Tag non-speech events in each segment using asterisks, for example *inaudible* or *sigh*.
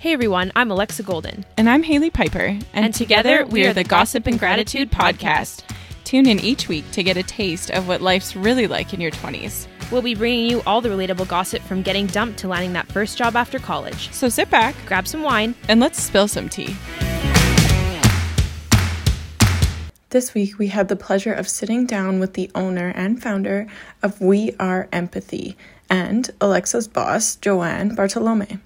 Hey everyone, I'm Alexa Golden. And I'm Haley Piper. And, And together, we are the Gossip and Gratitude podcast. Tune in each week to get a taste of what life's really like in your 20s. We'll be bringing you all the relatable gossip from getting dumped to landing that first job after college. So sit back Grab some wine. and let's spill some tea. This week, we had the pleasure of sitting down with the owner and founder of We Are Empathy and Alexa's boss, Joanne Bartolome.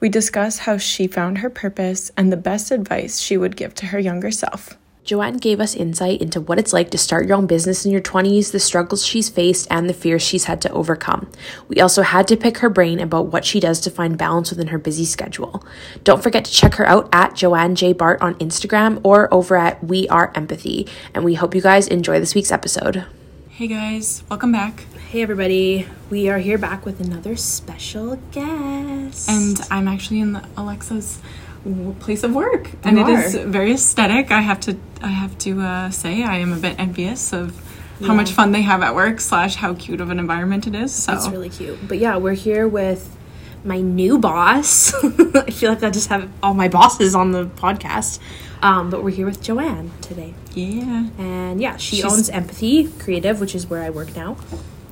We discuss how she found her purpose and the best advice she would give to her younger self. Joanne gave us insight into what it's like to start your own business in your 20s, the struggles she's faced, and the fears she's had to overcome. We also had to pick her brain about what she does to find balance within her busy schedule. Don't forget to check her out at Joanne J. Bart on Instagram or over at We Are Empathy. And we hope you guys enjoy this week's episode. Hey guys, welcome back. Hey, everybody. We are here back with another special guest. And I'm actually in the Alexa's place of work, and You it is very aesthetic. I have to, I have to uh, say, I am a bit envious of how much fun they have at work slash how cute of an environment it is. So It's really cute. But yeah, we're here with my new boss. *laughs* I feel like I just have all my bosses on the podcast. Um, but we're here with Joanne today. yeah, And yeah, she She's- owns Empathy Creative, which is where I work now.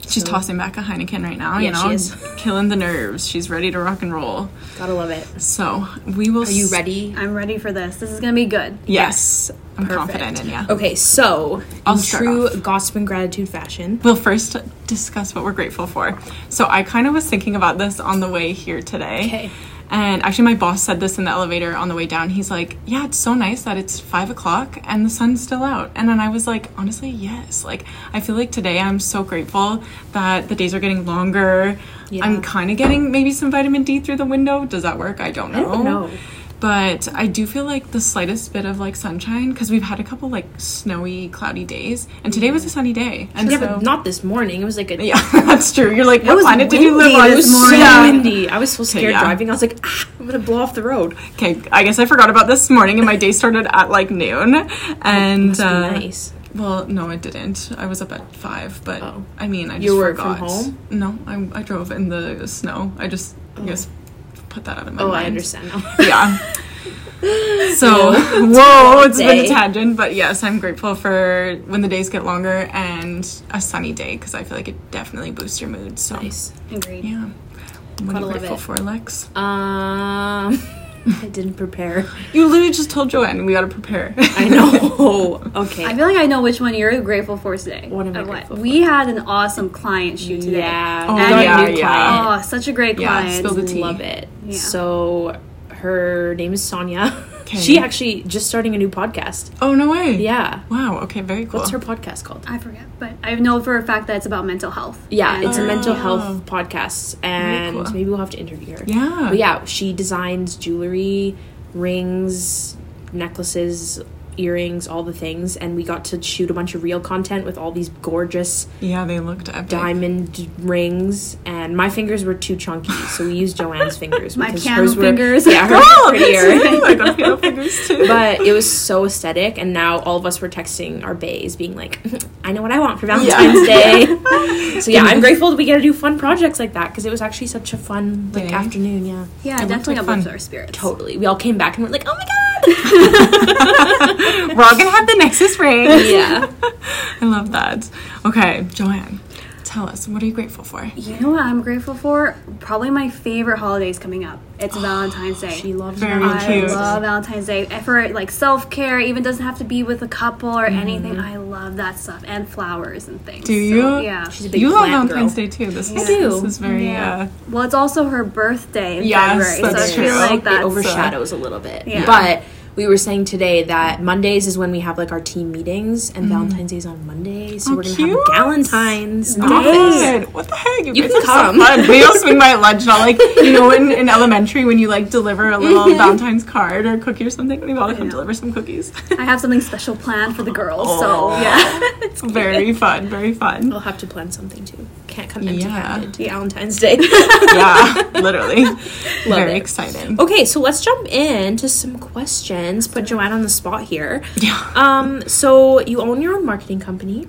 She's tossing back a Heineken right now. Yeah, you know, *laughs* killing the nerves. She's ready to rock and roll. Gotta love it. So we will. Are you ready? I'm ready for this. This is gonna be good. Yes, I'm Perfect. confident in you. Okay, so I'll in true off. gossip and gratitude fashion. We'll first discuss what we're grateful for. So I kind of was thinking about this on the way here today. Okay. And actually, my boss said this in the elevator on the way down. He's like, "Yeah, it's so nice that it's five o'clock and the sun's still out." And then I was like, "Honestly, yes. Like, I feel like today I'm so grateful that the days are getting longer. Yeah. I'm kind of getting maybe some vitamin D through the window. Does that work? I don't know. don't know. But I do feel like the slightest bit of like sunshine because we've had a couple like snowy, cloudy days, and today was a sunny day. And Yeah, so, but not this morning. It was like a yeah, *laughs* that's true. You're like, what planet did you live windy on? It was so Yeah. windy. I was so scared yeah. driving. I was like, ah, I'm gonna blow off the road. Okay, I guess I forgot about this morning, and my day started at like noon. And uh, nice. well, no, it didn't. I was up at five, but Oh. I mean, I just You from forgot. home? No, I, I drove in the snow. I just, I guess, put that out of my Oh, mind. I understand now. *laughs* Yeah. *laughs* So, *laughs* whoa, it's been a tangent, but yes, I'm grateful for when the days get longer and a sunny day because I feel like it definitely boosts your mood. So, nice. Agreed. yeah. What Gotta are you grateful it. for, Lex? Um, I didn't prepare. *laughs* You literally just told Joanne we gotta prepare. I know. *laughs* okay. I feel like I know which one you're grateful for today. What am I Uh, grateful for? We had an awesome client shoot today. Yeah. Oh, we got a yeah, new yeah. client. Oh, such a great Yeah, client. spill the tea. Love it. Yeah. So her name is Sonia. *laughs* Okay. She actually just starting a new podcast. oh, no way. Yeah. Wow, okay, very cool. What's her podcast called? I forget, but I know for a fact that it's about mental health. Yeah, And, it's a uh, mental Oh. health podcast, and cool. maybe we'll have to interview her. Yeah. but yeah, she designs jewelry, rings, necklaces, earrings, all the things, and we got to shoot a bunch of real content with all these gorgeous Yeah, they looked epic. diamond rings, and my fingers were too chunky, so we used Joanne's *laughs* fingers. My because piano hers were- fingers. yeah, hers Oh, were *laughs* prettier. too. I got piano fingers *laughs* too. But it was so aesthetic, and now all of us were texting our bays, being like, "I know what I want for Valentine's Day." so yeah, I'm grateful that we get to do fun projects like that because it was actually such a fun like Day. afternoon. Yeah, Yeah, It it definitely like uplifts our spirits. totally. We all came back and we're like, "Oh my god!" We're all gonna have the Nexus ring. yeah. *laughs* I love that. Okay, Joanne, tell us, what are you grateful for? You know what I'm grateful for? Probably my favorite holiday is coming up. It's *gasps* Valentine's Day. She loves Very Valentine's. I cute. love Valentine's Day for like self care. Even doesn't have to be with a couple or anything. I love that stuff and flowers and things. Do So, you? yeah. She's a big You love Valentine's girl. Day too. This I is, do. This is very, Yeah. uh, Well, it's also her birthday in Yes, February, so that's I feel like it that's overshadows a little bit. Yeah. But we were saying today that Mondays is when we have like our team meetings, and mm-hmm. Valentine's Day is on Monday, so Oh, we're gonna cute. have Galentine's Day. good. What the heck? You, You guys can come. So fun. Maybe I'll swing by at lunch. And I'll like, you know, in, in elementary when you like deliver a little mm-hmm. Valentine's card or cookie or something. Maybe I'll come know. deliver some cookies. I have something special planned for the girls, Oh. so yeah. *laughs* it's cute. very fun. Very fun. We'll have to plan something too. Can't come Yeah. empty-handed to Valentine's Day. *laughs* yeah, literally. very it. exciting. okay, so let's jump into some questions. Put Joanne on the spot here. Yeah. Um, so you own your own marketing company,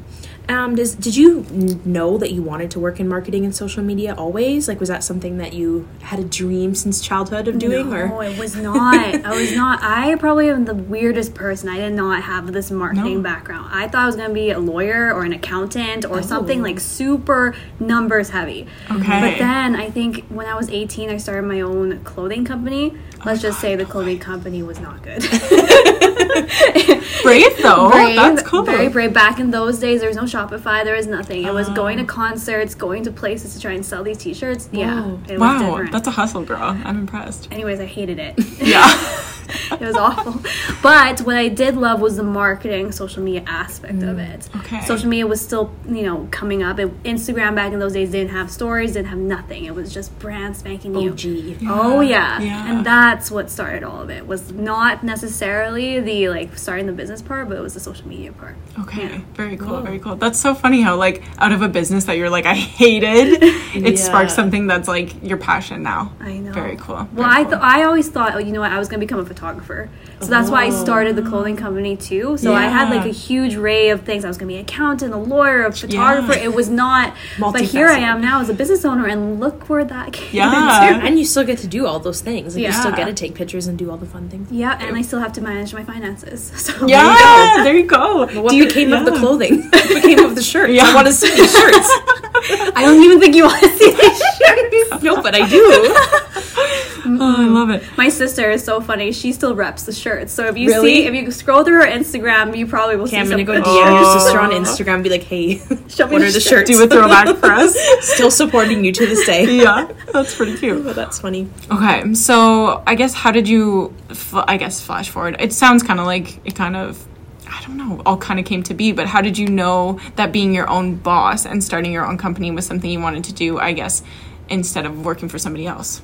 Um, does did you know that you wanted to work in marketing and social media always? Like, was that something that you had a dream since childhood of doing? No, or it was not. I was not. *laughs* I probably am the weirdest person. I did not have this marketing No. background. I thought I was going to be a lawyer or an accountant or Oh. something like super numbers heavy. Okay. But then I think when I was 18, I started my own clothing company. Let's just say the clothing company was not good. *laughs* *laughs* *laughs* Brave though. brave, That's cool. very brave. Back in those days, there was no Shopify. There was nothing. It was ah. going to concerts, going to places to try and sell these T-shirts. Yeah, it Wow, different. that's a hustle, girl. I'm impressed. Anyways, I hated it. Yeah. *laughs* *laughs* *laughs* it was awful. But what I did love was the marketing, social media aspect of it. Mm, okay. Social media was still, you know, coming up. It, Instagram back in those days didn't have stories, didn't have nothing. It was just brand spanking new. OG. Oh yeah. Yeah. and that's what started all of it. Was not necessarily the like starting the business part, but it was the social media part. Okay, Yeah. very cool, very cool. That's so funny how like out of a business that you're like I hated, *laughs* it sparks something that's like your passion now. I know. Very cool. Well, very I cool. th- I always thought, oh, you know what, I was gonna become a photographer. So that's why I started the clothing company too. So I had like a huge array of things. I was gonna be an accountant, a lawyer, a photographer. Yeah. It was not. But here I am now as a business owner, and look where that came Yeah. into. And you still get to do all those things. Like, You still get to take pictures and do all the fun things. Yeah, and I still have to manage my finances. *laughs* So yeah, there you go. What became of the clothing? what became of the *laughs* shirts? Yeah. I want to see these shirts. *laughs* I don't even think you want to see these shirts. no, but I do. *laughs* Oh, I love it. My sister is so funny. She still reps the shirts. So if you Really? see, if you scroll through her Instagram, you probably will Okay, see. I'm gonna some go DM your sister on Instagram and be like, hey, *laughs* Show me what are the shirts. shirts? Do a throwback for us. *laughs* Still supporting you to this day. Yeah, that's pretty cute. Oh, that's funny. Okay, so I guess how did you, fl- I guess, flash forward? It sounds kind of like it kind of, I don't know, all kind of came to be, but how did you know that being your own boss and starting your own company was something you wanted to do, I guess, instead of working for somebody else?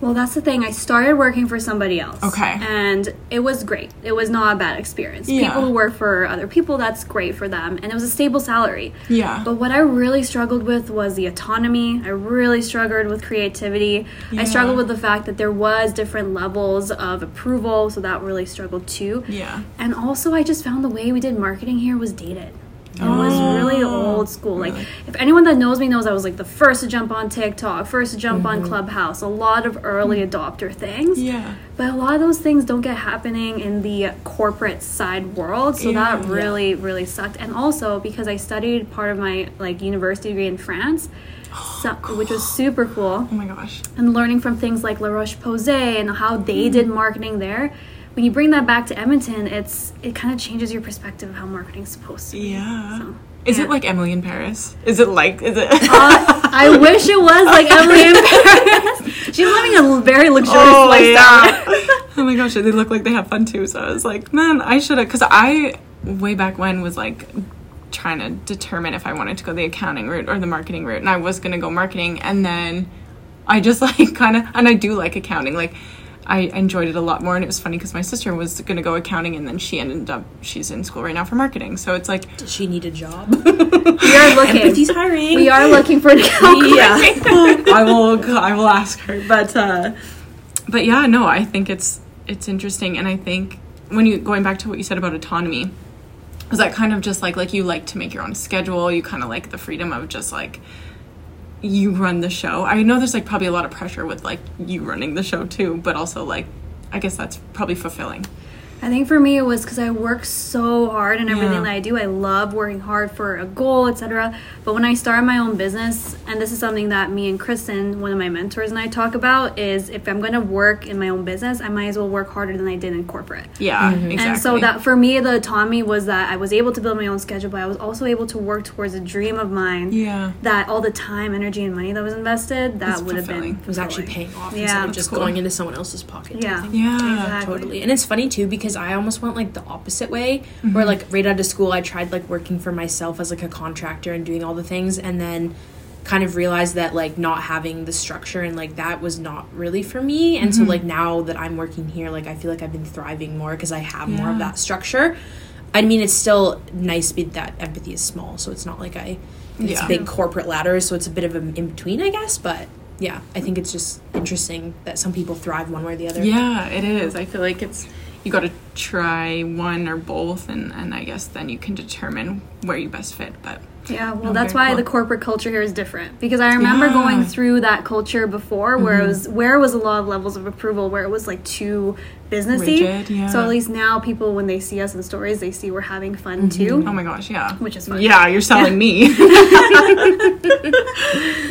Well, that's the thing. I started working for somebody else. Okay. And it was great. It was not a bad experience. Yeah. People who work for other people, that's great for them. And it was a stable salary. Yeah. But what I really struggled with was the autonomy. I really struggled with creativity. Yeah. I struggled with the fact that there was different levels of approval, so that really struggled too. Yeah. And also, I just found the way we did marketing here was dated. It was really Oh, old school. Like, if anyone that knows me knows I was like the first to jump on TikTok, first to jump on Clubhouse, a lot of early adopter things. Mm-hmm. Yeah. But a lot of those things don't get happening in the corporate side world, so that Yeah. really, really sucked. And also because I studied part of my like university degree in France, *gasps* so, which was super cool Oh my gosh. and learning from things like La Roche Posay and how Mm. they did marketing there. When you bring that back to Edmonton, it's it kind of changes your perspective of how marketing's supposed to be. Yeah. So, Is yeah. it like Emily in Paris? Is it like, is it? Uh, I *laughs* wish it was like Emily in Paris. She's living a very luxurious Oh lifestyle. yeah. *laughs* oh my gosh, they look like they have fun too. So I was like, man, I should have, because I way back when was like trying to determine if I wanted to go the accounting route or the marketing route, and I was gonna go marketing, and then I just like kind of, and I do like accounting, like. I enjoyed it a lot more, and it was funny because my sister was going to go accounting, and then she ended up she's in school right now for marketing. So it's like, Does she need a job? *laughs* We are looking. Empathy's hiring. We are looking for an account. *laughs* Yeah. *laughs* I will I will ask her. But uh, but yeah, no, I think it's it's interesting, and I think when you going back to what you said about autonomy, was that kind of just like like you like to make your own schedule, you kind of like the freedom of just like you run the show. I know there's like probably a lot of pressure with like you running the show too, but also like I guess that's probably fulfilling. I think for me it was because I work so hard and everything Yeah. that I do. I love working hard for a goal, etc. But when I started my own business, and this is something that me and Kristen, one of my mentors, and I talk about, is if I'm going to work in my own business, I might as well work harder than I did in corporate. Yeah, mm-hmm. exactly. And so that for me, the autonomy was that I was able to build my own schedule, but I was also able to work towards a dream of mine. Yeah. That all the time, energy, and money that was invested, that would have been fulfilling. It was actually paying off Yeah. instead of just cool. going into someone else's pocket. Yeah. Yeah. Exactly. Totally. And it's funny too because I almost went like the opposite way where mm-hmm. like right out of school I tried like working for myself as like a contractor and doing all the things and then kind of realized that like not having the structure and like that was not really for me and so mm-hmm. like now that I'm working here like I feel like I've been thriving more because I have more of that structure. I mean it's still nice be that empathy is small so it's not like I it's Yeah. big corporate ladders so it's a bit of an in between I guess but yeah I think it's just interesting that some people thrive one way or the other. Yeah, it is. I feel like it's you got to try one or both, and and I guess then you can determine where you best fit. But Yeah, well, that's why cool. the corporate culture here is different because I remember Yeah. Mm-hmm. going through that culture before, where it was where it was a lot of levels of approval, where it was like too businessy. Rigid, yeah. So at least now, people when they see us in stories, they see we're having fun too. Oh my gosh, yeah. Which is fun. Yeah, you're selling me. *laughs* *laughs*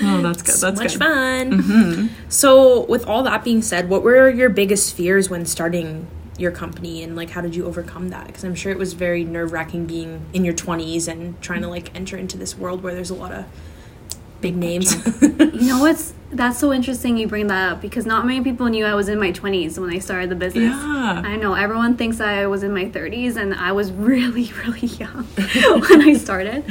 oh, that's good. That's much good. fun. So, with all that being said, what were your biggest fears when starting your company, and like how did you overcome that? Because I'm sure it was very nerve wracking being in your 20s and trying to like enter into this world where there's a lot of big names. *laughs* You know what's that's so interesting you bring that up because not many people knew I was in my 20s when I started the business. Yeah. I know everyone thinks I was in my 30s and I was *laughs* really really young *laughs* when I started.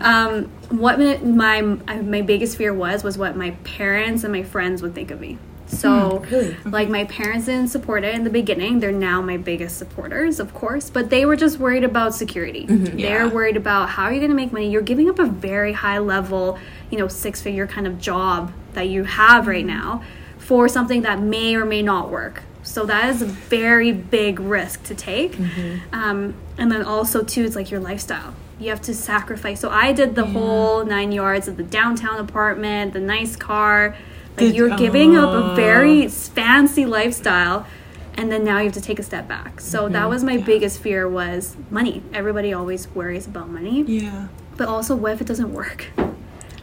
Um, what my my my biggest fear was was what my parents and my friends would think of me. So, hmm, really? like my parents didn't support it in the beginning. They're now my biggest supporters, of course, but they were just worried about security. Mm-hmm. They're worried about how are you going to make money. You're giving up a very high level, you know, six figure kind of job that you have right mm-hmm. now for something that may or may not work. So that is a very big risk to take. Mm-hmm. Um, and then also too, it's like your lifestyle. You have to sacrifice. So I did the whole nine yards of the downtown apartment, the nice car. Like you're giving up a very fancy lifestyle and then now you have to take a step back so that was my biggest fear was money everybody always worries about money Yeah. but also what if it doesn't work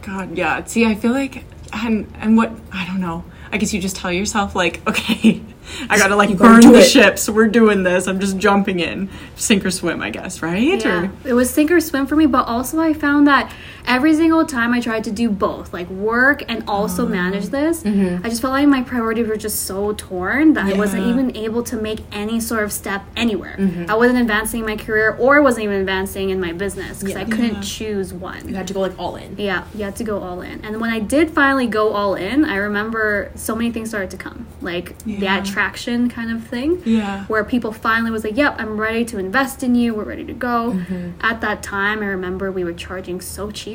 God, yeah. See, I feel like, and and what I don't know. I guess you just tell yourself like, *laughs* okay, I gotta like burn the it. ships. We're doing this. I'm just jumping in, sink or swim. I guess, right? Yeah, Or it was sink or swim for me, but also I found that every single time I tried to do both, like work and also mm-hmm. manage this, mm-hmm. I just felt like my priorities were just so torn that I wasn't even able to make any sort of step anywhere. Mm-hmm. I wasn't advancing in my career or wasn't even advancing in my business because I couldn't choose one. you had to go like all in. Yeah, you had to go all in. And when I did finally go all in, I remember so many things started to come. Like the attraction kind of thing. Yeah. Where people finally was like, Yep, I'm ready to invest in you, we're ready to go. Mm-hmm. At that time I remember we were charging so cheap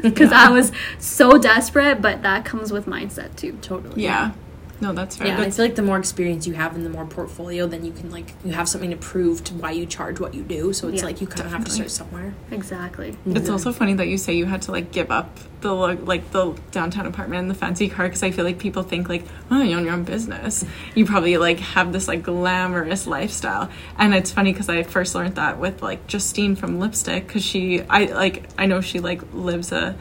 because *laughs* I was so desperate, but that comes with mindset too. Totally. yeah. No, that's fair. Yeah, I feel like the more experience you have and the more portfolio, then you can like you have something to prove to why you charge what you do. So it's Yeah, like you kind of have to start somewhere. Exactly. Mhm. It's also funny that you say you had to like give up the like the downtown apartment and the fancy car because I feel like people think like oh you own your own business you probably like have this like glamorous lifestyle and it's funny because I first learned that with like Justine from Lipstick because she I like I know she like lives a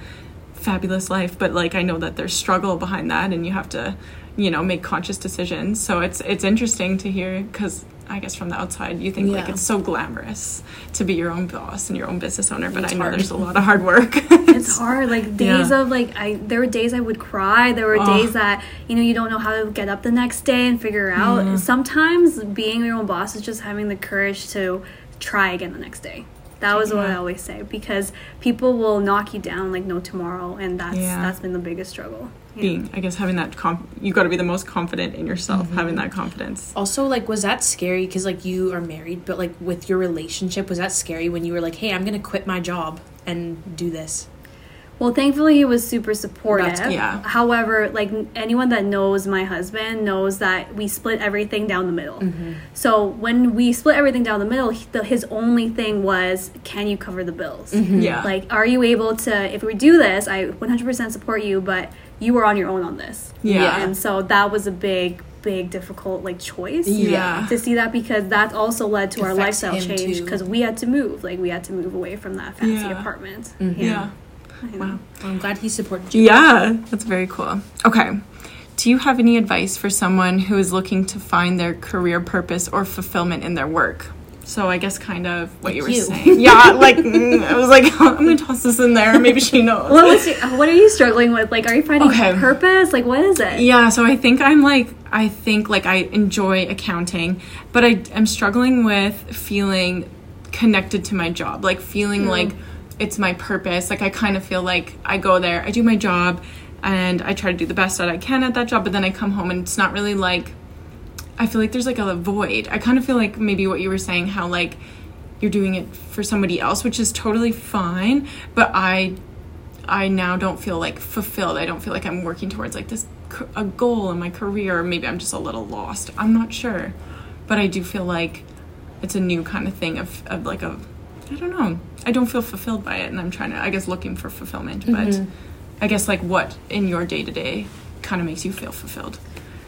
fabulous life but like I know that there's struggle behind that and you have to you know make conscious decisions. So it's it's interesting to hear because I guess from the outside you think like it's so glamorous to be your own boss and your own business owner but It's I know hard. there's a lot of hard work. It's hard. Like *laughs* days Yeah. of like i there were days i would cry. There were Oh. days that you know you don't know how to get up the next day and figure out. Mm. Sometimes being your own boss is just having the courage to try again the next day that was what i always say because people will knock you down like no tomorrow and that's Yeah. that's been the biggest struggle Yeah. being i guess having that comp you got to be the most confident in yourself mm-hmm. having that confidence Also, like, was that scary? Because like you are married, but like with your relationship, was that scary when you were like, "Hey, I'm gonna quit my job and do this"? Well, thankfully, he was super supportive. That's- yeah. However, like anyone that knows my husband knows that we split everything down the middle. So when we split everything down the middle, he, the, his only thing was, can you cover the bills? yeah Like, are you able to? If we do this, I 100% support you, but you are on your own on this. Yeah. And so that was a big, big, difficult like choice. Yeah. To see that because that also led to our lifestyle change because we had to move. Like we had to move away from that fancy Yeah. apartment. yeah I wow I'm glad he supported you. yeah that's very cool okay do you have any advice for someone who is looking to find their career purpose or fulfillment in their work so i guess kind of what you were you. saying *laughs* yeah like mm, i was like *laughs* i'm gonna toss this in there maybe she knows What was your, what are you struggling with? Like, are you finding Okay. purpose? Like, what is it? Yeah, so I think I'm like I think like I enjoy accounting, but I am struggling with feeling connected to my job, like feeling like it's my purpose. Like I kind of feel like I go there, I do my job, and I try to do the best that I can at that job, but then I come home and it's not really like I feel like there's like a void. I kind of feel like maybe what you were saying how like you're doing it for somebody else, which is totally fine, but I I now don't feel like fulfilled. I don't feel like I'm working towards like this a goal in my career. Maybe I'm just a little lost. I'm not sure, but I do feel like it's a new kind of thing of, of like a I don't know. I don't feel fulfilled by it, and I'm trying to, I guess, looking for fulfillment. But mm-hmm. I guess like what in your day to day kind of makes you feel fulfilled.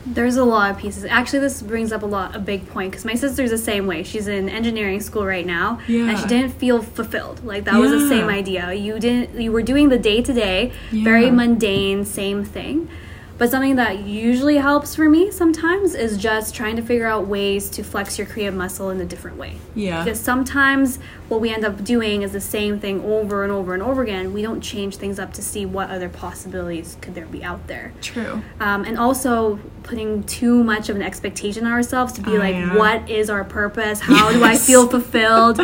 There's a lot of pieces. Actually, this brings up a lot a big point because my sister's the same way. She's in engineering school right now, and she didn't feel fulfilled. Like that was the same idea. You didn't. You were doing the day to day, very mundane, same thing. But something that usually helps for me sometimes is just trying to figure out ways to flex your creative muscle in a different way. Yeah. Because sometimes what we end up doing is the same thing over and over and over again. We don't change things up to see what other possibilities could there be out there. True. Um, and also putting too much of an expectation on ourselves to be Oh, like, yeah. what is our purpose? How do I feel fulfilled?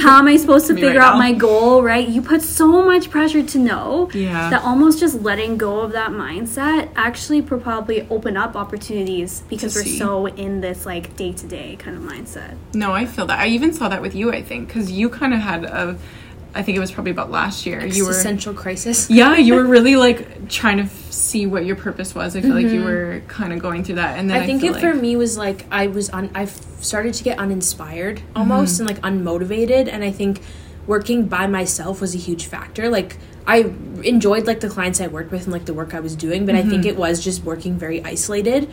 How am I supposed to *laughs* figure right out now. my goal, right? You put so much pressure to know Yeah. that almost just letting go of that mindset actually probably open up opportunities because To we're see. so in this like day to day kind of mindset. No, I feel that. I even saw that with you. I think because you kind of had a, I think it was probably about last year. You were Existential crisis. yeah, you were *laughs* really like trying to f- see what your purpose was. I feel like you mm-hmm. were kind of going through that, and then I, I think it for me was like I was un- I started to get uninspired almost mm-hmm. and like unmotivated and I think working by myself was a huge factor like I enjoyed like the clients I worked with and like the work I was doing but I think it was just working very isolated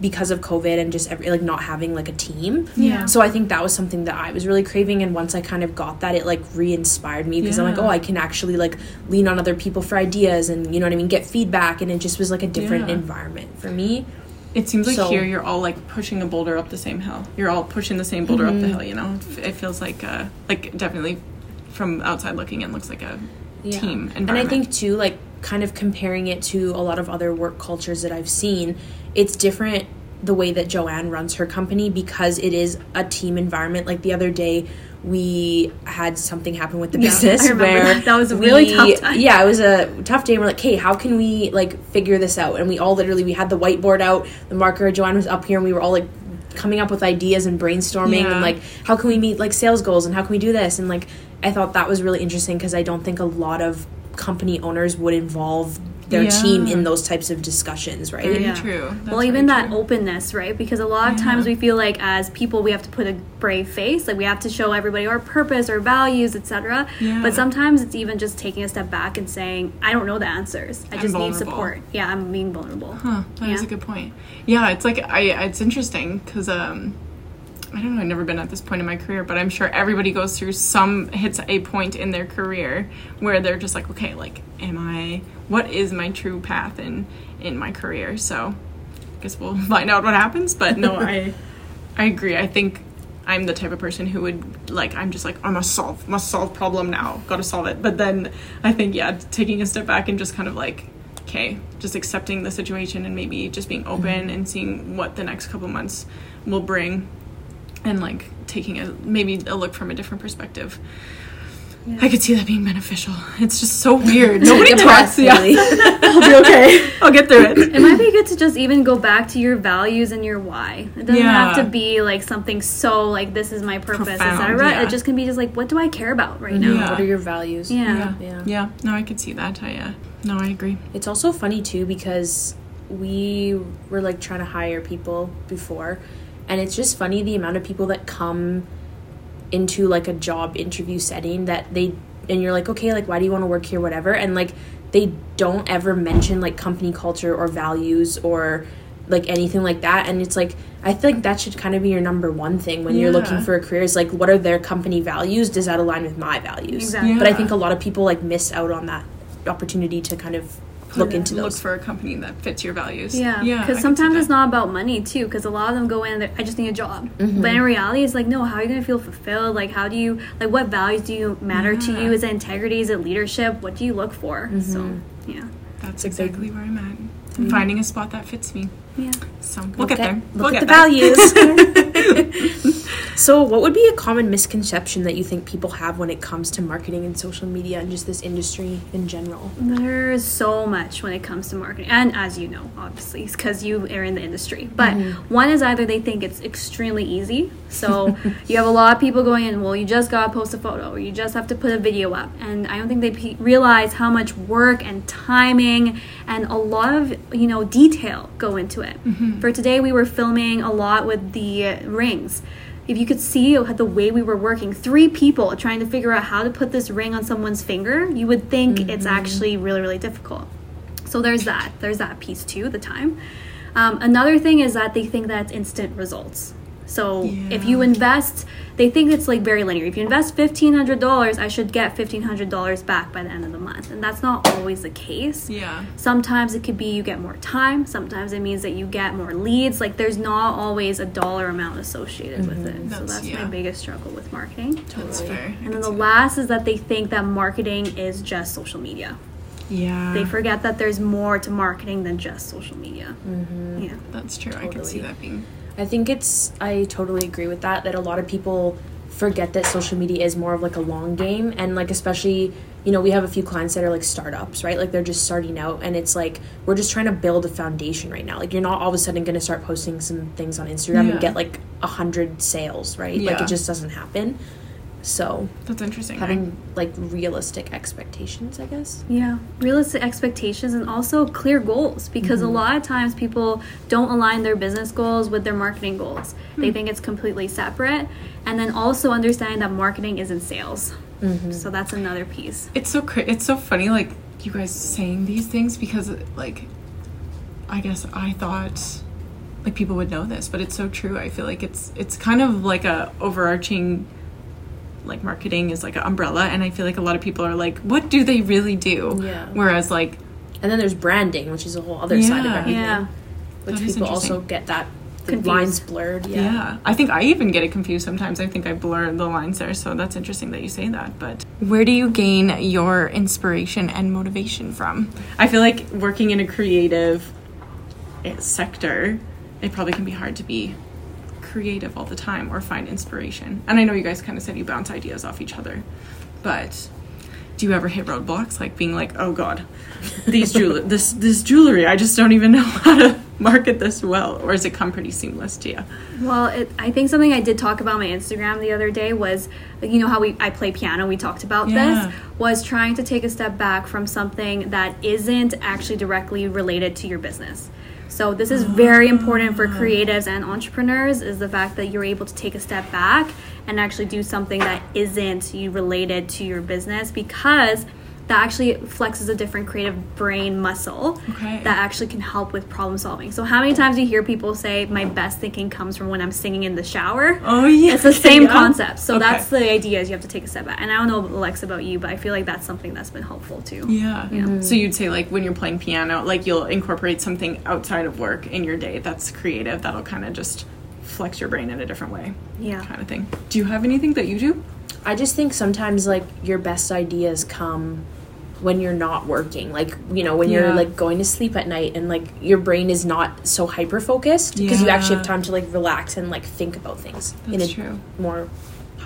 because of COVID and just every like not having like a team Yeah. so I think that was something that I was really craving and once I kind of got that it like re-inspired me because I'm like oh I can actually like lean on other people for ideas and you know what I mean get feedback and it just was like a different Yeah. environment for me It seems like So- here you're all like pushing a boulder up the same hill. You're all pushing the same boulder up Mm-hmm. the hill. You know, it feels like uh, like definitely from outside looking in looks like a Yeah. team environment. And I think too, like kind of comparing it to a lot of other work cultures that I've seen, it's different the way that Joanne runs her company because it is a team environment. Like the other day, we had something happen with the *laughs* Yeah, business I where that. That was a really we- tough time. Yeah, it was a tough day. And we're like, hey, how can we like figure this out? And we all literally we had the whiteboard out, the marker. Joanne was up here, and we were all like coming up with ideas and brainstorming Yeah. and like how can we meet like sales goals and how can we do this and like I thought that was really interesting because I don't think a lot of company owners would involve their Yeah. team in those types of discussions, right? Very Yeah. true. That's well, even that true. openness, right? Because a lot of Yeah. times we feel like as people we have to put a brave face, like we have to show everybody our purpose, our values, etc. Yeah. But sometimes it's even just taking a step back and saying, "I don't know the answers. I I'm just need support." Yeah, I'm being vulnerable. Huh, that is Yeah. a good point. Yeah, it's like I it's interesting because um I don't know, I've never been at this point in my career, but I'm sure everybody goes through some hits a point in their career where they're just like, okay, like am I what is my true path in in my career? So I guess we'll *laughs* find out what happens, but no, I *laughs* I agree. I think I'm the type of person who would like I'm just like I must solve must solve problem now. Got to solve it. But then I think yeah, taking a step back and just kind of like okay, just accepting the situation and maybe just being open mm-hmm. and seeing what the next couple months will bring and like taking a maybe a look from a different perspective. I could see that being beneficial. It's just so weird. Nobody talks. breath, Yeah, Haley. I'll be okay. I'll get through it. It might be good to just even go back to your values and your why. It doesn't have to be like something so like this is my purpose, Profound, etc. yeah. It just can be just like what do I care about right now? Yeah. What are your values? Yeah. Yeah. Yeah. No, I could see that. I uh, no, I agree. It's also funny too because we were like trying to hire people before, and it's just funny the amount of people that come into like a job interview setting that they and you're like okay like why do you want to work here whatever? And like they don't ever mention like company culture or values or like anything like that. And it's like i think that should kind of be your number one thing when you're looking for a career is like what are their company values? Does that align with my values? Exactly. but i think a lot of people like miss out on that opportunity to kind of look into Look for a company that fits your values. Yeah, yeah. Because sometimes it's not about money too. Because a lot of them go in, they're, I just need a job. Mm-hmm. But in reality, it's like, no. How are you gonna feel fulfilled? Like, how do you like? What values do you matter to you? Is it integrity? Is it leadership? What do you look for? So, yeah, That's exactly where I'm at. I'm finding a spot that fits me. yeah. So we'll Look get at- there. Look we'll at get the there. values. *laughs* *laughs* so, what would be a common misconception that you think people have when it comes to marketing and social media and just this industry in general? There's so much when it comes to marketing, and as you know, obviously, because you are in the industry. But Mm-hmm. one is either they think it's extremely easy, so *laughs* you have a lot of people going in. Well, you just gotta post a photo, or you just have to put a video up, and I don't think they pe- realize how much work and timing and a lot of you know detail go into it. Mm-hmm. For today, we were filming a lot with the rings if you could see the way we were working, three people trying to figure out how to put this ring on someone's finger, you would think it's actually really, really difficult. So there's that. There's that piece too, the time. Um, another thing is that they think that it's instant results. So if you invest, they think it's like very linear. If you invest fifteen hundred dollars, I should get fifteen hundred dollars back by the end of the month, and that's not always the case. Yeah. Sometimes it could be you get more time. Sometimes it means that you get more leads. Like there's not always a dollar amount associated with mm-hmm. it. That's, so That's- yeah. my biggest struggle with marketing. That's fair. And then the last is that they think that marketing is just social media. Yeah. They forget that there's more to marketing than just social media. Mm-hmm. Yeah. That's true. I can see that being. I think it's I totally agree with that that a lot of people forget that social media is more of like a long game and like especially you know we have a few clients that are like startups right? Like they're just starting out and it's like we're just trying to build a foundation right now. Like you're not all of a sudden going to start posting some things on Instagram Yeah. and get like a hundred sales right? Like it just doesn't happen so That's interesting. having like realistic expectations I guess Yeah, realistic expectations and also clear goals because a mm-hmm. lot of times people don't align their business goals with their marketing goals. They hmm. think it's completely separate. And then also understanding that marketing isn't sales. Mm-hmm. So that's another piece. it's so cra- it's so funny like you guys saying these things because like I guess I thought like people would know this, but it's so true. I feel like it's it's kind of like a overarching like marketing is like an umbrella and I feel like a lot of people are like what do they really do? Yeah. Whereas like and then there's branding which is a whole other side of Yeah. everything Yeah. which That people also get that the Confused. lines blurred Yeah. I think I even get it confused sometimes. I think I blur the lines there, so that's interesting that you say that. But where do you gain your inspiration and motivation from? I feel like working in a creative eh, sector, it probably can be hard to be creative all the time or find inspiration. And I know you guys kind of said you bounce ideas off each other, but do you ever hit roadblocks like being like, "Oh god, these jewel *laughs* this this jewelry, I just don't even know *laughs* how to market this well," or does it come pretty seamless to you? Well, it, I think something I did talk about on my Instagram the other day was, you know, how we I play piano. We talked about Yeah. this. Was trying to take a step back from something that isn't actually directly related to your business. So this is very important for creatives and entrepreneurs. Is the fact that you're able to take a step back and actually do something that isn't you related to your business because that actually flexes a different creative brain muscle Okay. that actually can help with problem solving. So how many times do you hear people say my best thinking comes from when I'm singing in the shower? Oh yeah, It's the *laughs* same Yeah. concept. So Okay. that's the idea is you have to take a step back. And I don't know Alexa about you, but I feel like that's something that's been helpful too. Yeah. Yeah. Mm-hmm. So you'd say like when you're playing piano, like you'll incorporate something outside of work in your day that's creative that'll kind of just flex your brain in a different way. Yeah. Kind of thing. Do you have anything that you do? I just think sometimes like your best ideas come when you're not working. Like, you know, when Yeah. you're like going to sleep at night and like your brain is not so hyper focused because you actually have time to like relax and like think about things in a true. more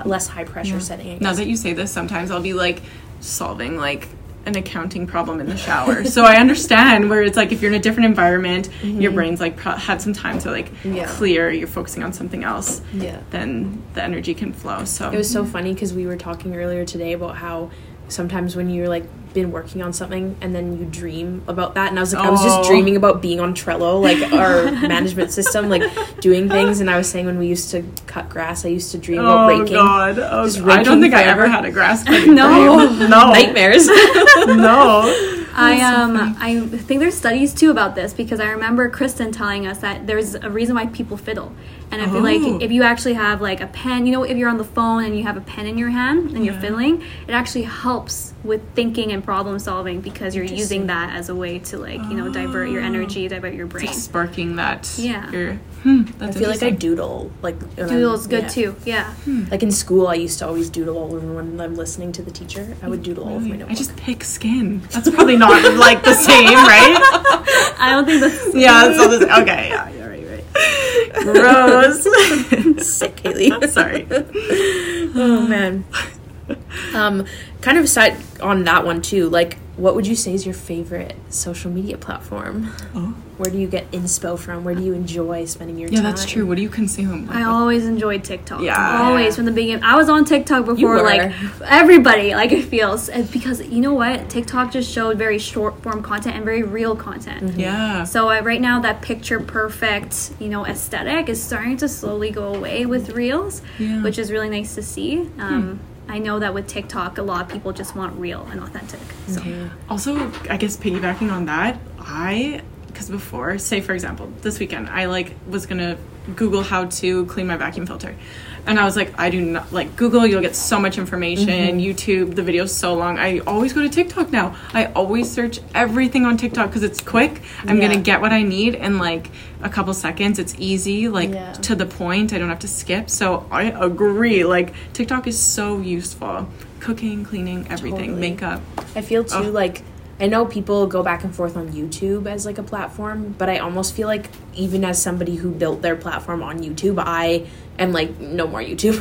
less high pressure setting. I Now that you say this, sometimes I'll be like solving like an accounting problem in the shower. *laughs* so I understand where it's like if you're in a different environment, mm-hmm. your brain's like pro- had some time to like Yeah. clear. You're focusing on something else. Yeah. Then the energy can flow. So It was so funny because we were talking earlier today about how sometimes when you're like been working on something and then you dream about that and I was like I was just Oh. dreaming about being on Trello like our *laughs* management system like doing things and I was saying when we used to cut grass I used to dream about Oh raking God! Oh, Just God. I don't raking think I forever. ever had a grass cutting *laughs* No. no, nightmares *laughs* no. I um I think there's studies too about this because I remember Kristen telling us that there's a reason why people fiddle. And I feel Oh. like if you actually have like a pen, you know, if you're on the phone and you have a pen in your hand and you're Yeah. fiddling, it actually helps with thinking and problem solving because you're using that as a way to like, you know, divert your energy, divert your brain. Just sparking that. Yeah. Your, hmm, I that's feel like I doodle like when I'm- Doodle's good yeah. too. Yeah. like in school I used to always doodle all over when I'm listening to the teacher I would doodle all over my Really? notebook I just pick skin. That's probably not like the same, right? *laughs* I don't think that's yeah, it's all the same. Okay, yeah, you're right, right. Gross. *laughs* sick Haley Sorry. oh man Um, kind of side on that one too. Like, what would you say is your favorite social media platform? Oh. Where do you get inspo from? Where do you enjoy spending your Yeah, time? Yeah, that's true. What do you consume? I always enjoyed TikTok. Yeah. Always from the beginning. I was on TikTok before like everybody, like it feels. And because you know what? TikTok just showed very short form content and very real content. yeah. So uh, right now that picture perfect, you know, aesthetic is starting to slowly go away with reels, Yeah. which is really nice to see. Um, I know that with TikTok, a lot of people just want real and authentic. So Also, I guess piggybacking on that, I because before, say for example, this weekend, I like was gonna Google how to clean my vacuum filter, and I was like, I do not like Google. You'll get so much information. Mm-hmm. YouTube, the video's so long. I always go to TikTok now. I always search everything on TikTok because it's quick. I'm Yeah. gonna get what I need in like a couple seconds. It's easy, like Yeah. to the point. I don't have to skip. So I agree. Like TikTok is so useful. Cooking, cleaning, everything, Totally. makeup. I feel too Oh. like I know people go back and forth on YouTube as like a platform, but I almost feel like even as somebody who built their platform on YouTube, I am like no more YouTube.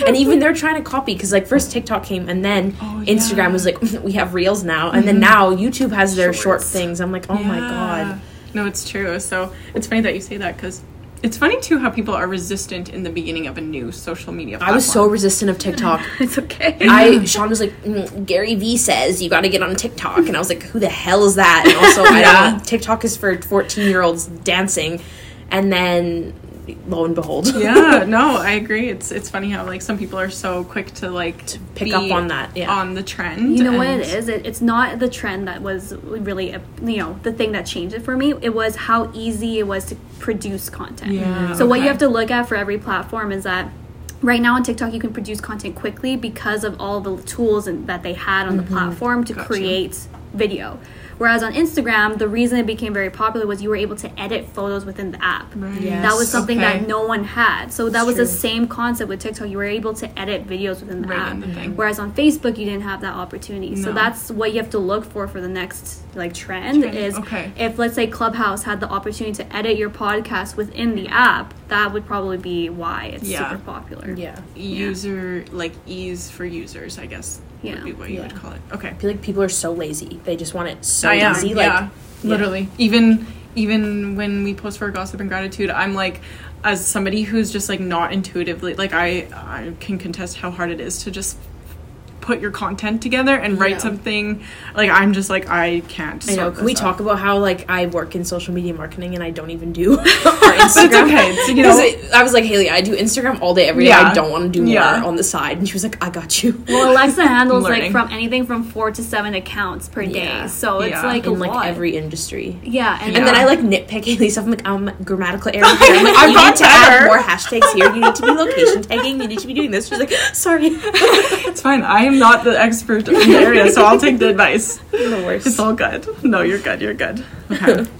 *laughs* and even they're trying to copy because like first TikTok came and then Oh, Instagram was like *laughs* we have Reels now, and then now YouTube has their short things. I'm like oh my god. No, it's true. So it's funny that you say that because it's funny too how people are resistant in the beginning of a new social media. I was so resistant of TikTok. *laughs* it's okay. I Sean was like mm, Gary V says you got to get on TikTok, and I was like, who the hell is that? And also, I don't, TikTok is for fourteen year olds dancing, and then lo and behold, yeah, *laughs* no, I agree. It's it's funny how like some people are so quick to like to pick up on that, yeah. on the trend. You know what it is? It, it's not the trend that was really, a, you know, the thing that changed it for me. It was how easy it was to produce content. Yeah, So what you have to look at for every platform is that right now on TikTok you can produce content quickly because of all the tools and, that they had on the mm-hmm. platform to Gotcha. create video. Whereas on Instagram, the reason it became very popular was you were able to edit photos within the app. Right. Yes. That was something Okay. that no one had. So that It's was the same concept with TikTok. You were able to edit videos within the Right app. in the thing. Whereas on Facebook, you didn't have that opportunity. So that's what you have to look for for the next like trend, Trend, is okay. if let's say Clubhouse had the opportunity to edit your podcast within the app, that would probably be why it's Yeah. super popular. yeah. user like ease for users, I guess. Yeah. would be what you Yeah. would call it. Okay. I feel like people are so lazy; they just want it so I am, easy. Like, yeah, literally. Even even when we post for gossip and gratitude, I'm like, as somebody who's just like not intuitively, like I I can contest how hard it is to just put your content together and write Yeah. something. Like I'm just like I can't. I know. Can we this talk about how like I work in social media marketing and I don't even do our *laughs* *laughs* Instagram? okay, it's, you know- it- I was like, Haley, I do Instagram all day, every day. Yeah. I don't want to do more Yeah. on the side, and she was like, I got you. Well, Alexa *laughs* handles like from anything from four to seven accounts per day, Yeah. so it's Yeah. like a like lot. every industry. yeah, and, And then I like nitpick Haley stuff. I'm like, um, grammatical error here. I'm like, I've you need to add more hashtags here. You need to be location tagging. You need to be doing this. She's like, sorry. It's fine. I am not the expert in the area, so I'll take the advice. *laughs* the worst. It's all good. No, you're good. You're good. Okay. *laughs*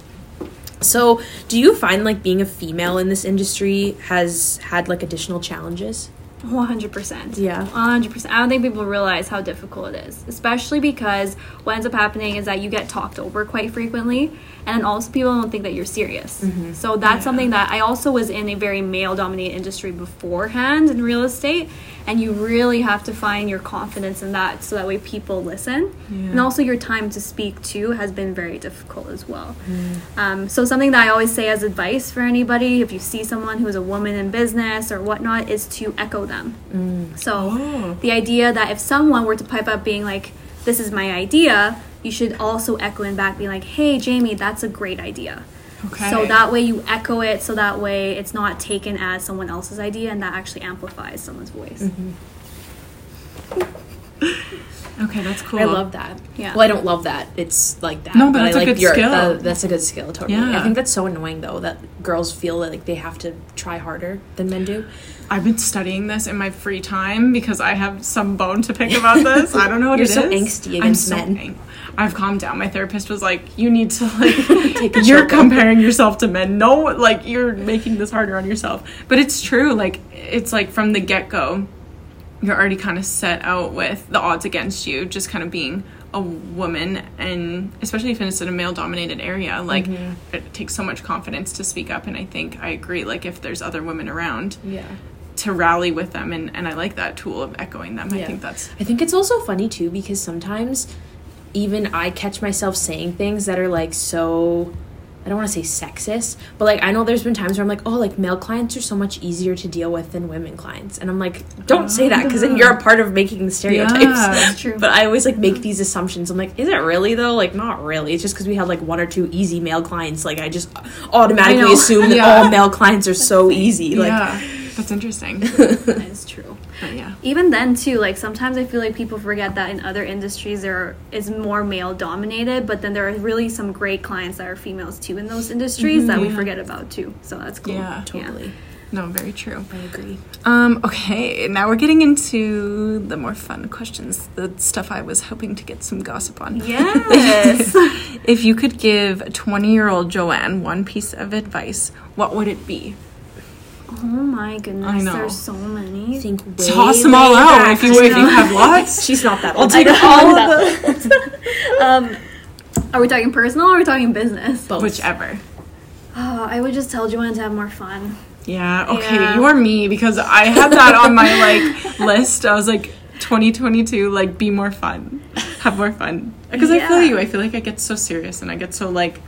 So, do you find like being a female in this industry has had like additional challenges? One hundred percent. Yeah. One hundred percent. I don't think people realize how difficult it is, especially because what ends up happening is that you get talked over quite frequently, and then also people don't think that you're serious. Mm-hmm. So that's something that I also was in a very male-dominated industry beforehand in real estate, and you really have to find your confidence in that, so that way people listen, and also your time to speak too has been very difficult as well. Mm. Um, so something that I always say as advice for anybody, if you see someone who is a woman in business or whatnot, is to echo them. Mm. So Oh. the idea that if someone were to pipe up being like, "This is my idea," you should also echo in back, being like, "Hey, Jamie, that's a great idea." Okay. So that way you echo it, so that way it's not taken as someone else's idea, and that actually amplifies someone's voice. Mm-hmm. *laughs* Okay, that's cool. I love that. Yeah. Well, I don't love that. It's like that. No, but that's I a like good your- skill. uh, that's a good skill. Totally. Yeah. I think that's so annoying though that girls feel like they have to try harder than men do. I've been studying this in my free time because I have some bone to pick about this. I don't know what *laughs* You're it so is. angsty I'm against so men. ang- I've calmed down. My therapist was like, "You need to like, *laughs* *laughs* you're comparing yourself to men. No, like you're making this harder on yourself." But it's true. Like it's like from the get go, you're already kind of set out with the odds against you, just kind of being a woman, and especially if it's in a male dominated area, like Mm-hmm. it takes so much confidence to speak up. And I think I agree. Like if there's other women around, Yeah. to rally with them and, and I like that tool of echoing them. I think that's I think it's also funny too because sometimes even I catch myself saying things that are like so I don't want to say sexist, but like I know there's been times where I'm like, oh, like male clients are so much easier to deal with than women clients, and I'm like, don't say that because then you're a part of making the stereotypes. Yeah. That's true. *laughs* But I always like make these assumptions. I'm like, is it really though? Like, not really. It's just because we had like one or two easy male clients. Like, I just automatically I know. assume that *laughs* Yeah. all male clients are so easy. Like, yeah, that's interesting. *laughs* that is true. But yeah. Even then too, like sometimes I feel like people forget that in other industries there is more male dominated, but then there are really some great clients that are females too in those industries that we forget about too. So that's cool. Yeah. totally. No, very true. I agree. Um, okay, now we're getting into the more fun questions, the stuff I was hoping to get some gossip on. Yes. *laughs* If you could give 20 year old Joanne one piece of advice, what would it be? Oh my goodness, I know. there's so many. think way, Toss them all out if you, if you have *laughs* lots. She's not that I'll old. take I know. all of the. *laughs* Um, are we talking personal or are we talking business? Both. Whichever. Oh, I would just tell Joanne to have more fun. Yeah, okay, Yeah. you are me because I had that on my like *laughs* list. I was like 2022 like be more fun. Have more fun. Because I feel you. I feel like I get so serious and I get so like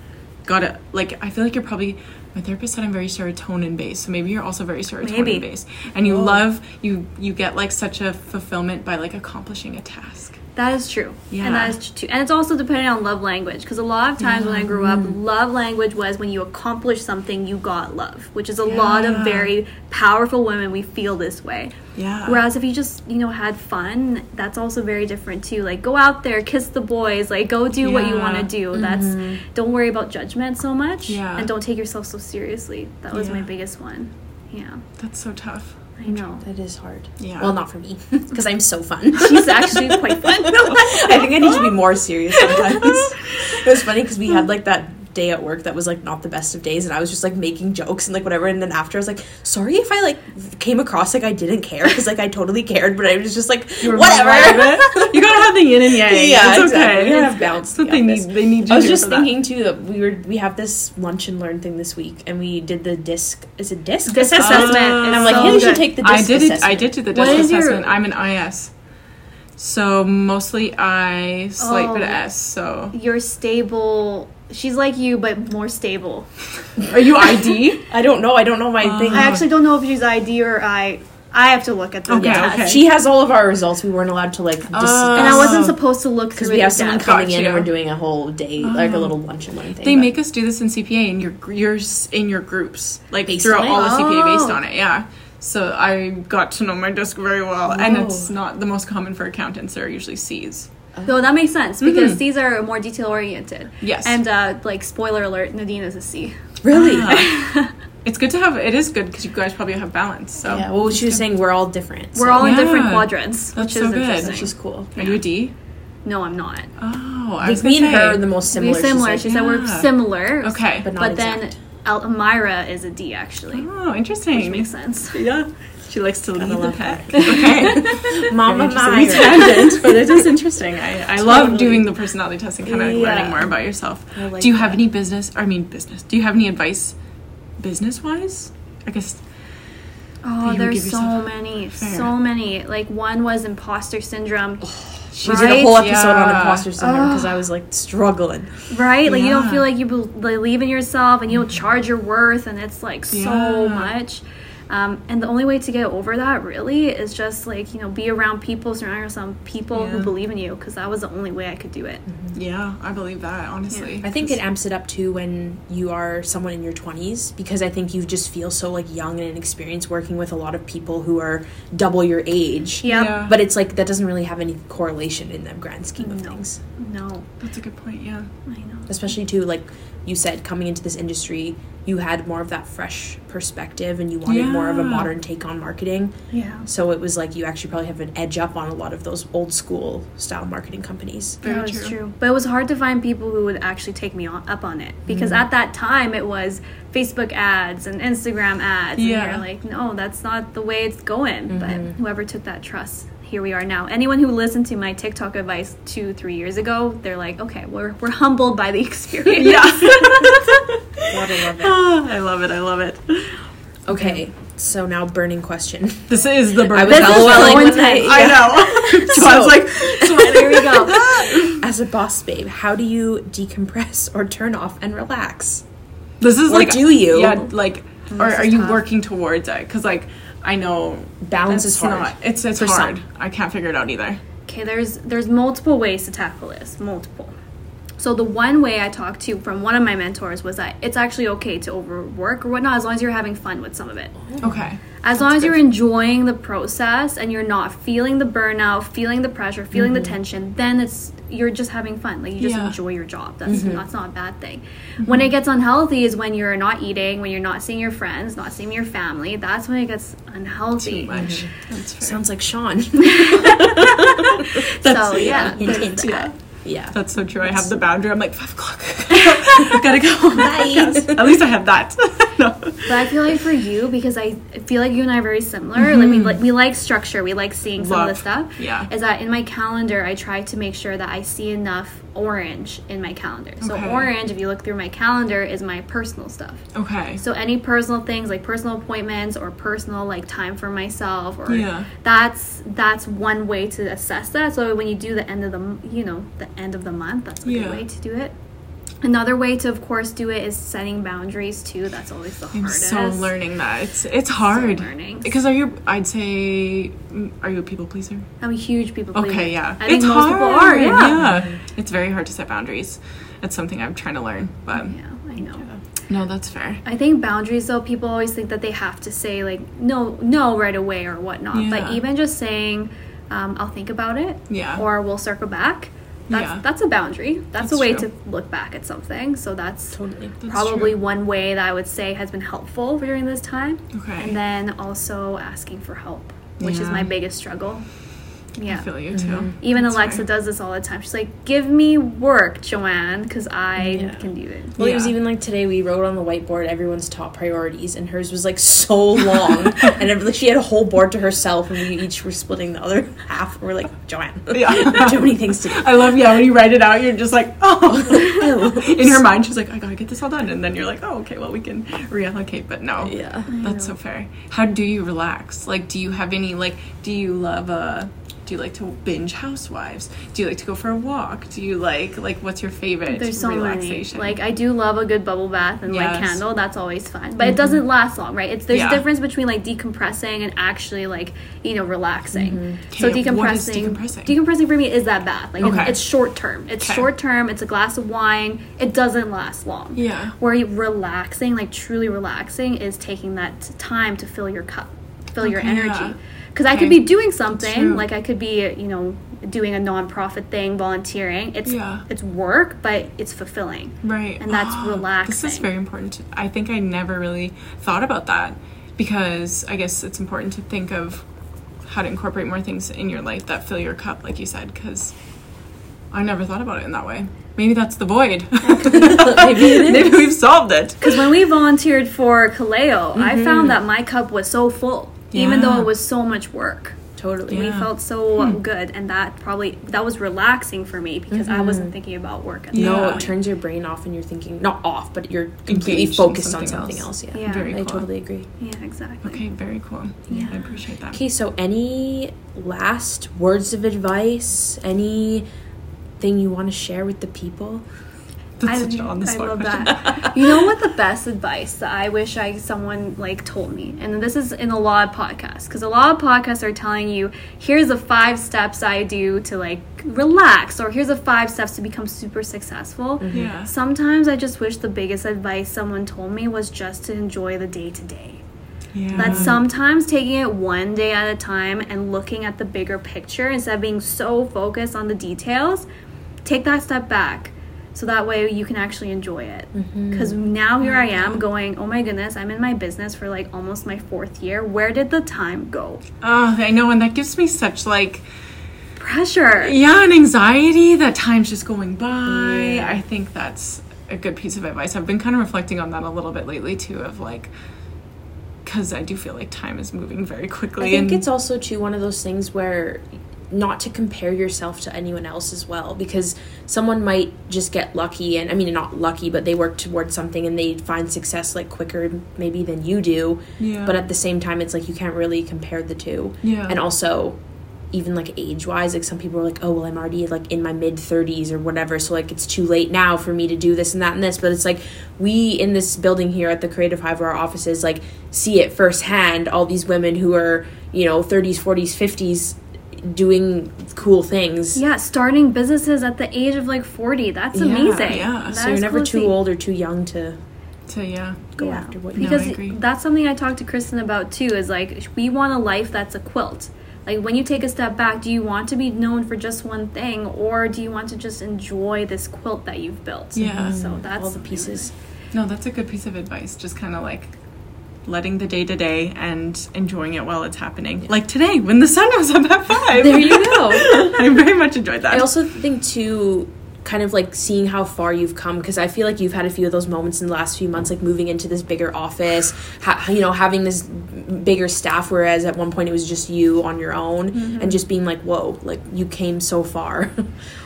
gotta like I feel like you're probably my therapist said I'm very serotonin based, so maybe you're also very serotonin Maybe. based. And you love you you get like such a fulfillment by like accomplishing a task. That is true. Yeah. And that is true too. And it's also depending on love language. Because a lot of times when I grew up, love language was when you accomplished something, you got love, which is a lot of very powerful women. We feel this way. Yeah. Whereas if you just, you know, had fun, that's also very different too. Like go out there, kiss the boys, like go do what you want to do. That's mm-hmm. don't worry about judgment so much. Yeah. And don't take yourself so seriously. That was my biggest one. Yeah. That's so tough. I know. That is hard. Yeah. Well, not for me *laughs* because I'm so fun. *laughs* She's actually quite fun. *laughs* I think I need to be more serious sometimes. it was funny because we had like that day at work that was like not the best of days, and I was just like making jokes and like whatever. And then after, I was like, sorry if I like came across like I didn't care because like I totally cared, but I was just like You whatever. more of it. *laughs* You gotta have the yin and yang. Yeah, it's exactly. okay. Have balance what they need. They need I was just for that. thinking too that we were we have this lunch and learn thing this week, and we did the disc. Is it disc, Disc assessment? assessment And I'm like, so yeah, you should take the disc I did it. I did do the disc is your- assessment. I'm an IS, so mostly I, slight oh. bit of Oh. S. So You're stable. She's like you, but more stable. are you ID? *laughs* I don't know. I don't know my uh, thing. I actually don't know if she's ID or I. I have to look at the Okay, test. okay. She has all of our results. We weren't allowed to like uh, discuss. Oh. And I wasn't uh, supposed to look because we have someone depth. coming in and we're doing a whole day, like a little lunch and learn thing. They but- make us do this in CPA, and you're you're in your groups, like Based throughout all the CPA based Oh. on it. Yeah. So I got to know my desk very well, and Oh. it's not the most common for accountants. They're usually C's. No, that makes sense because these are more detail oriented. Yes. And uh, like spoiler alert, Nadine is a C. really. Ah. *laughs* it's good to have. It is good because you guys probably have balance. So yeah. Well, she was saying we're all different. We're so- all in different quadrants, That's which so is good. interesting. which is cool. Are you a D? no, I'm not. Oh, I Like was me gonna and her are the most similar. We're similar. she's like, she said we're similar. Okay. but not But then exact. Almira is a D actually, Oh, interesting. which makes sense. Yeah. She likes to lead the pack. Okay. *laughs* Mama Myra. tangent, but it is interesting. I, I love doing the personality testing, kind of Yeah. learning more about yourself. Like Do you have any business? I mean, business. Do you have any advice, business wise? I guess. Oh, there's so many, Fair. so many. Like one was imposter syndrome, We did a whole Right? episode on imposter syndrome because I was like struggling. right? Like you don't feel like you believe in yourself, and you don't charge your worth, and it's like so Yeah. much. Um, and the only way to get over that really is just like you know be around people, surround yourself with people who believe in you, because that was the only way I could do it. Yeah, I believe that honestly. I think it amps it up too when you are someone in your 20s because I think you just feel so like young and inexperienced working with a lot of people who are double your age. Yep. Yeah. But it's like that doesn't really have any correlation in the grand scheme of No. things. No, That's a good point. Yeah. I know. Especially too like you said coming into this industry, you had more of that fresh perspective and you wanted more of a modern take on marketing. Yeah. So it was like you actually probably have an edge up on a lot of those old school style marketing companies. Very that was true. true. But it was hard to find people who would actually take me on, up on it because Mm-hmm. at that time it was Facebook ads and Instagram ads. Yeah. And you're like, no, that's not the way it's going. Mm-hmm. But whoever took that trust, here we are now. Anyone who listened to my TikTok advice two, three years ago, they're like, okay, we're, we're humbled by the *laughs* experience. *laughs* Gotta love it. Ah, I love it. I love it. Okay. So now, burning question. *laughs* This is the I was This is LOLing so when intense. I- I know. so, I was like, So there we go. As a boss babe, how do you decompress or turn off and relax? this is Or like, do you? Yeah, like, or are you tough. working towards it? Because like, I know Balance it's is hard. Not, it's it's for hard. some. I can't figure it out either. Okay, there's there's multiple ways to tackle this. Multiple. So the one way I talked to from one of my mentors was that it's actually okay to overwork or whatnot as long as you're having fun with some of it. Oh. Okay. As long as you're enjoying the process and you're not feeling the burnout, feeling the pressure, feeling the mm-hmm. tension, then it's you're just having fun. Like you just Yeah. enjoy your job. That's that's not a bad thing. When it gets unhealthy is when you're not eating, when you're not seeing your friends, not seeing your family. That's when it gets unhealthy. Too much. That's. Sounds like Sean. *laughs* *laughs* so yeah, Hint, hint. that. Yeah. That's so true. I have the boundary. I'm like five o'clock. I've *laughs* *laughs* gotta go. *laughs* At least I have that. no. But I feel like for you, because I feel like you and I are very similar. Like we mm-hmm. like we like structure. We like seeing some of the stuff. Yeah. Is that in my calendar? I try to make sure that I see enough orange in my calendar. So Okay. orange, if you look through my calendar, is my personal stuff. Okay. So any personal things like personal appointments or personal like time for myself or Yeah. that's that's one way to assess that. So when you do the end of the you know the end of the month, that's a Yeah. good way to do it. Another way to of course do it is setting boundaries too. That's always the I'm hardest. so learning that. It's it's hard. learning. Because are you? I'd say, mm, are you a people pleaser? I'm a huge people pleaser. Okay, yeah. I it's most hard. people are. Yeah. It's very hard to set boundaries. It's something I'm trying to learn. But Yeah, I know. no, that's fair. I think boundaries though, people always think that they have to say like no, no right away or whatnot. But even just saying, um, I'll think about it, Yeah. or we'll circle back. That's Yeah. that's a boundary. That's, That's a way true. to look back at something. So that's Totally. That's probably true. one way that I would say has been helpful during this time. Okay. And then also asking for help, which is my biggest struggle. Yeah. I feel you too. Even That's Alexa fair. does this all the time. She's like, "Give me work, Joanne, because I Yeah. can do it." Well, it was even like today we wrote on the whiteboard everyone's top priorities, and hers was like so long, *laughs* and it, like, she had a whole board to herself, and we each were splitting the other half. And we're like, Joanne, *laughs* Yeah. too many things to do. I love yeah when you write it out you're just like *laughs* oh in her mind she's like I gotta get this all done and then you're like oh okay well we can reallocate but no Yeah. that's so fair how do you relax like do you have any like do you love uh do you like to binge housewives do you like to go for a walk do you like like what's your favorite There's so many. Like I do love a good bubble bath and like Yes. Mm-hmm. candle. That's always fun, but it doesn't last long, right? It's there's Yeah. a difference between like decompressing and actually like you know relaxing. So Okay, decompressing, decompressing? decompressing for me is that bath. Like Okay. it's, it's short term. It's Okay. short term. It's a glass of wine. It doesn't last long. Yeah. Where relaxing, like truly relaxing, is taking that time to fill your cup, fill your energy. yeah. Because I could be doing something, like I could be, you know, doing a nonprofit thing, volunteering. It's Yeah. it's work, but it's fulfilling. Right. And that's relaxing. *gasps* This is very important. I think I never really thought about that because I guess it's important to think of how to incorporate more things in your life that fill your cup, like you said, because I never thought about it in that way. Maybe that's the void. *laughs* Maybe *laughs* we've solved it. Because when we volunteered for Kaleo, I found mm-hmm. that my cup was so full, even though Mm-hmm. It was so much work. Totally. We Yeah. Hmm. felt so good, and that probably that was relaxing for me because I wasn't thinking about work. At the Mm-hmm. No, it turns your brain off, and you're thinking not off, but you're completely Engaged in focused on something something else. else. Yeah, Yeah. Very I totally agree. Yeah, exactly. Okay, very cool. Yeah, I appreciate that. Okay, so any last words of advice? Any thing you want to share with the people? That's I, such an on the I love question. that. you know what the best advice that I wish I someone like told me, and this is in a lot of podcasts because a lot of podcasts are telling you here's the five steps I do to like relax, or here's the five steps to become super successful. Mm-hmm. Yeah. Sometimes I just wish the biggest advice someone told me was just to enjoy the day to day. Yeah. That sometimes taking it one day at a time and looking at the bigger picture instead of being so focused on the details, take that step back so that way you can actually enjoy it. Mm-hmm. Because now here I am mm-hmm. going, oh my goodness, I'm in my business for like almost my fourth year. Where did the time go? Oh, I know, and that gives me such like Pressure. yeah, and anxiety that time's just going by. I think that's a good piece of advice. I've been kind of reflecting on that a little bit lately too, of like, because I do feel like time is moving very quickly. I think and it's also too one of those things where not to compare yourself to anyone else as well because someone might just get lucky and I mean not lucky but they work towards something and they find success like quicker maybe than you do. Yeah. But at the same time it's like you can't really compare the two. Yeah. And also even like age wise like some people are like oh well i'm already like in my mid 30s or whatever so like it's too late now for me to do this and that and this but it's like we in this building here at the creative hive where our offices like see it firsthand all these women who are you know 30s 40s 50s doing cool things Yeah, starting businesses at the age of like 40. That's Yeah, amazing. yeah. That so you're never cool too old or too young to to yeah. go Yeah. after what you No, I because agree. that's something I talked to Kristen about too. Is like we want a life that's a quilt. Like when you take a step back, do you want to be known for just one thing, or do you want to just enjoy this quilt that you've built? Yeah. So that's all the pieces No, that's a good piece of advice. Just kind of like letting the day to day and enjoying it while it's happening. Like today when the sun was up at five. There you go. *laughs* I very much enjoyed that. I also think too, kind of like seeing how far you've come because I feel like you've had a few of those moments in the last few months, like moving into this bigger office, ha- you know, having this bigger staff. Whereas at one point it was just you on your own, mm-hmm. and just being like, "Whoa, like you came so far." *laughs*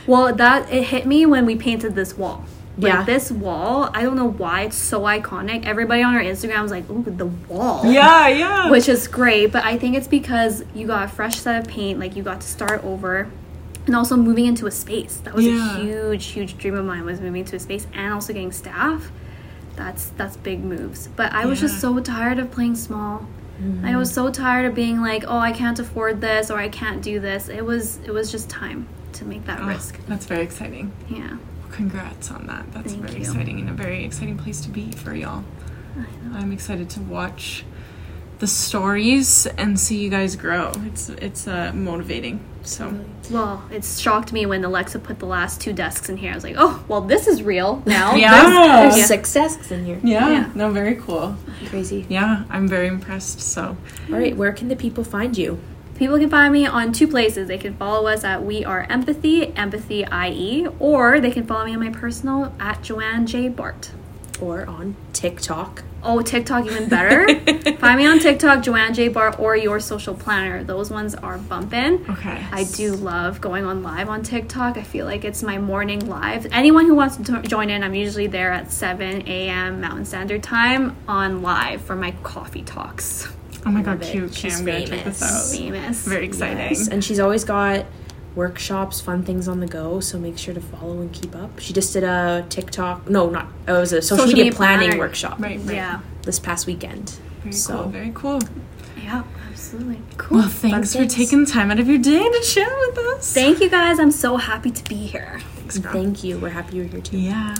Well, that it hit me when we painted this wall. Like Yeah. this wall, I don't know why it's so iconic. Everybody on our Instagram was like, "Ooh, the wall." yeah, yeah. which is great but i think it's because you got a fresh set of paint like you got to start over and also moving into a space that was Yeah. a huge huge dream of mine was moving to a space and also getting staff that's that's big moves but i was just so tired of playing small i mm-hmm. was so tired of being like oh i can't afford this or i can't do this it was it was just time to make that Oh, risk That's very exciting. yeah Congrats on that. That's Thank very you. exciting and a very exciting place to be for y'all. I'm excited to watch the stories and see you guys grow. It's it's uh, motivating. So well it shocked me when alexa put the last two desks in here i was like oh well this is real now *laughs* Yeah. There's Yeah. six desks in here. yeah, Yeah. no, very cool. Crazy. Yeah, I'm very impressed. So All right, where can the people find you? People can find me on two places. They can follow us at We Are Empathy, Empathy IE, or they can follow me on my personal at Joanne J. Bart. Or on TikTok. Oh, TikTok even *laughs* better. find me on TikTok, Joanne J. Bart, or Your Social Planner. Those ones are bumping. okay, I do love going on live on TikTok. I feel like it's my morning live. Anyone who wants to to join in, I'm usually there at 7 a.m. Mountain Standard Time on live for my coffee talks. Oh my god, it. cute. Okay, She's I'm gonna check this famous. out. Famous. Very exciting. Yes, and she's always got workshops, fun things on the go. So make sure to follow and keep up. She just did a TikTok. No, not. Oh, it was a social, Social media, media planning planner. workshop Right, right. Yeah. this past weekend. Very so cool. Very cool. Yeah, absolutely. Cool. Well, thanks for taking time out of your day to chat with us. Thank you guys. I'm so happy to be here. Thanks, thank you. We're happy you're here too. Yeah.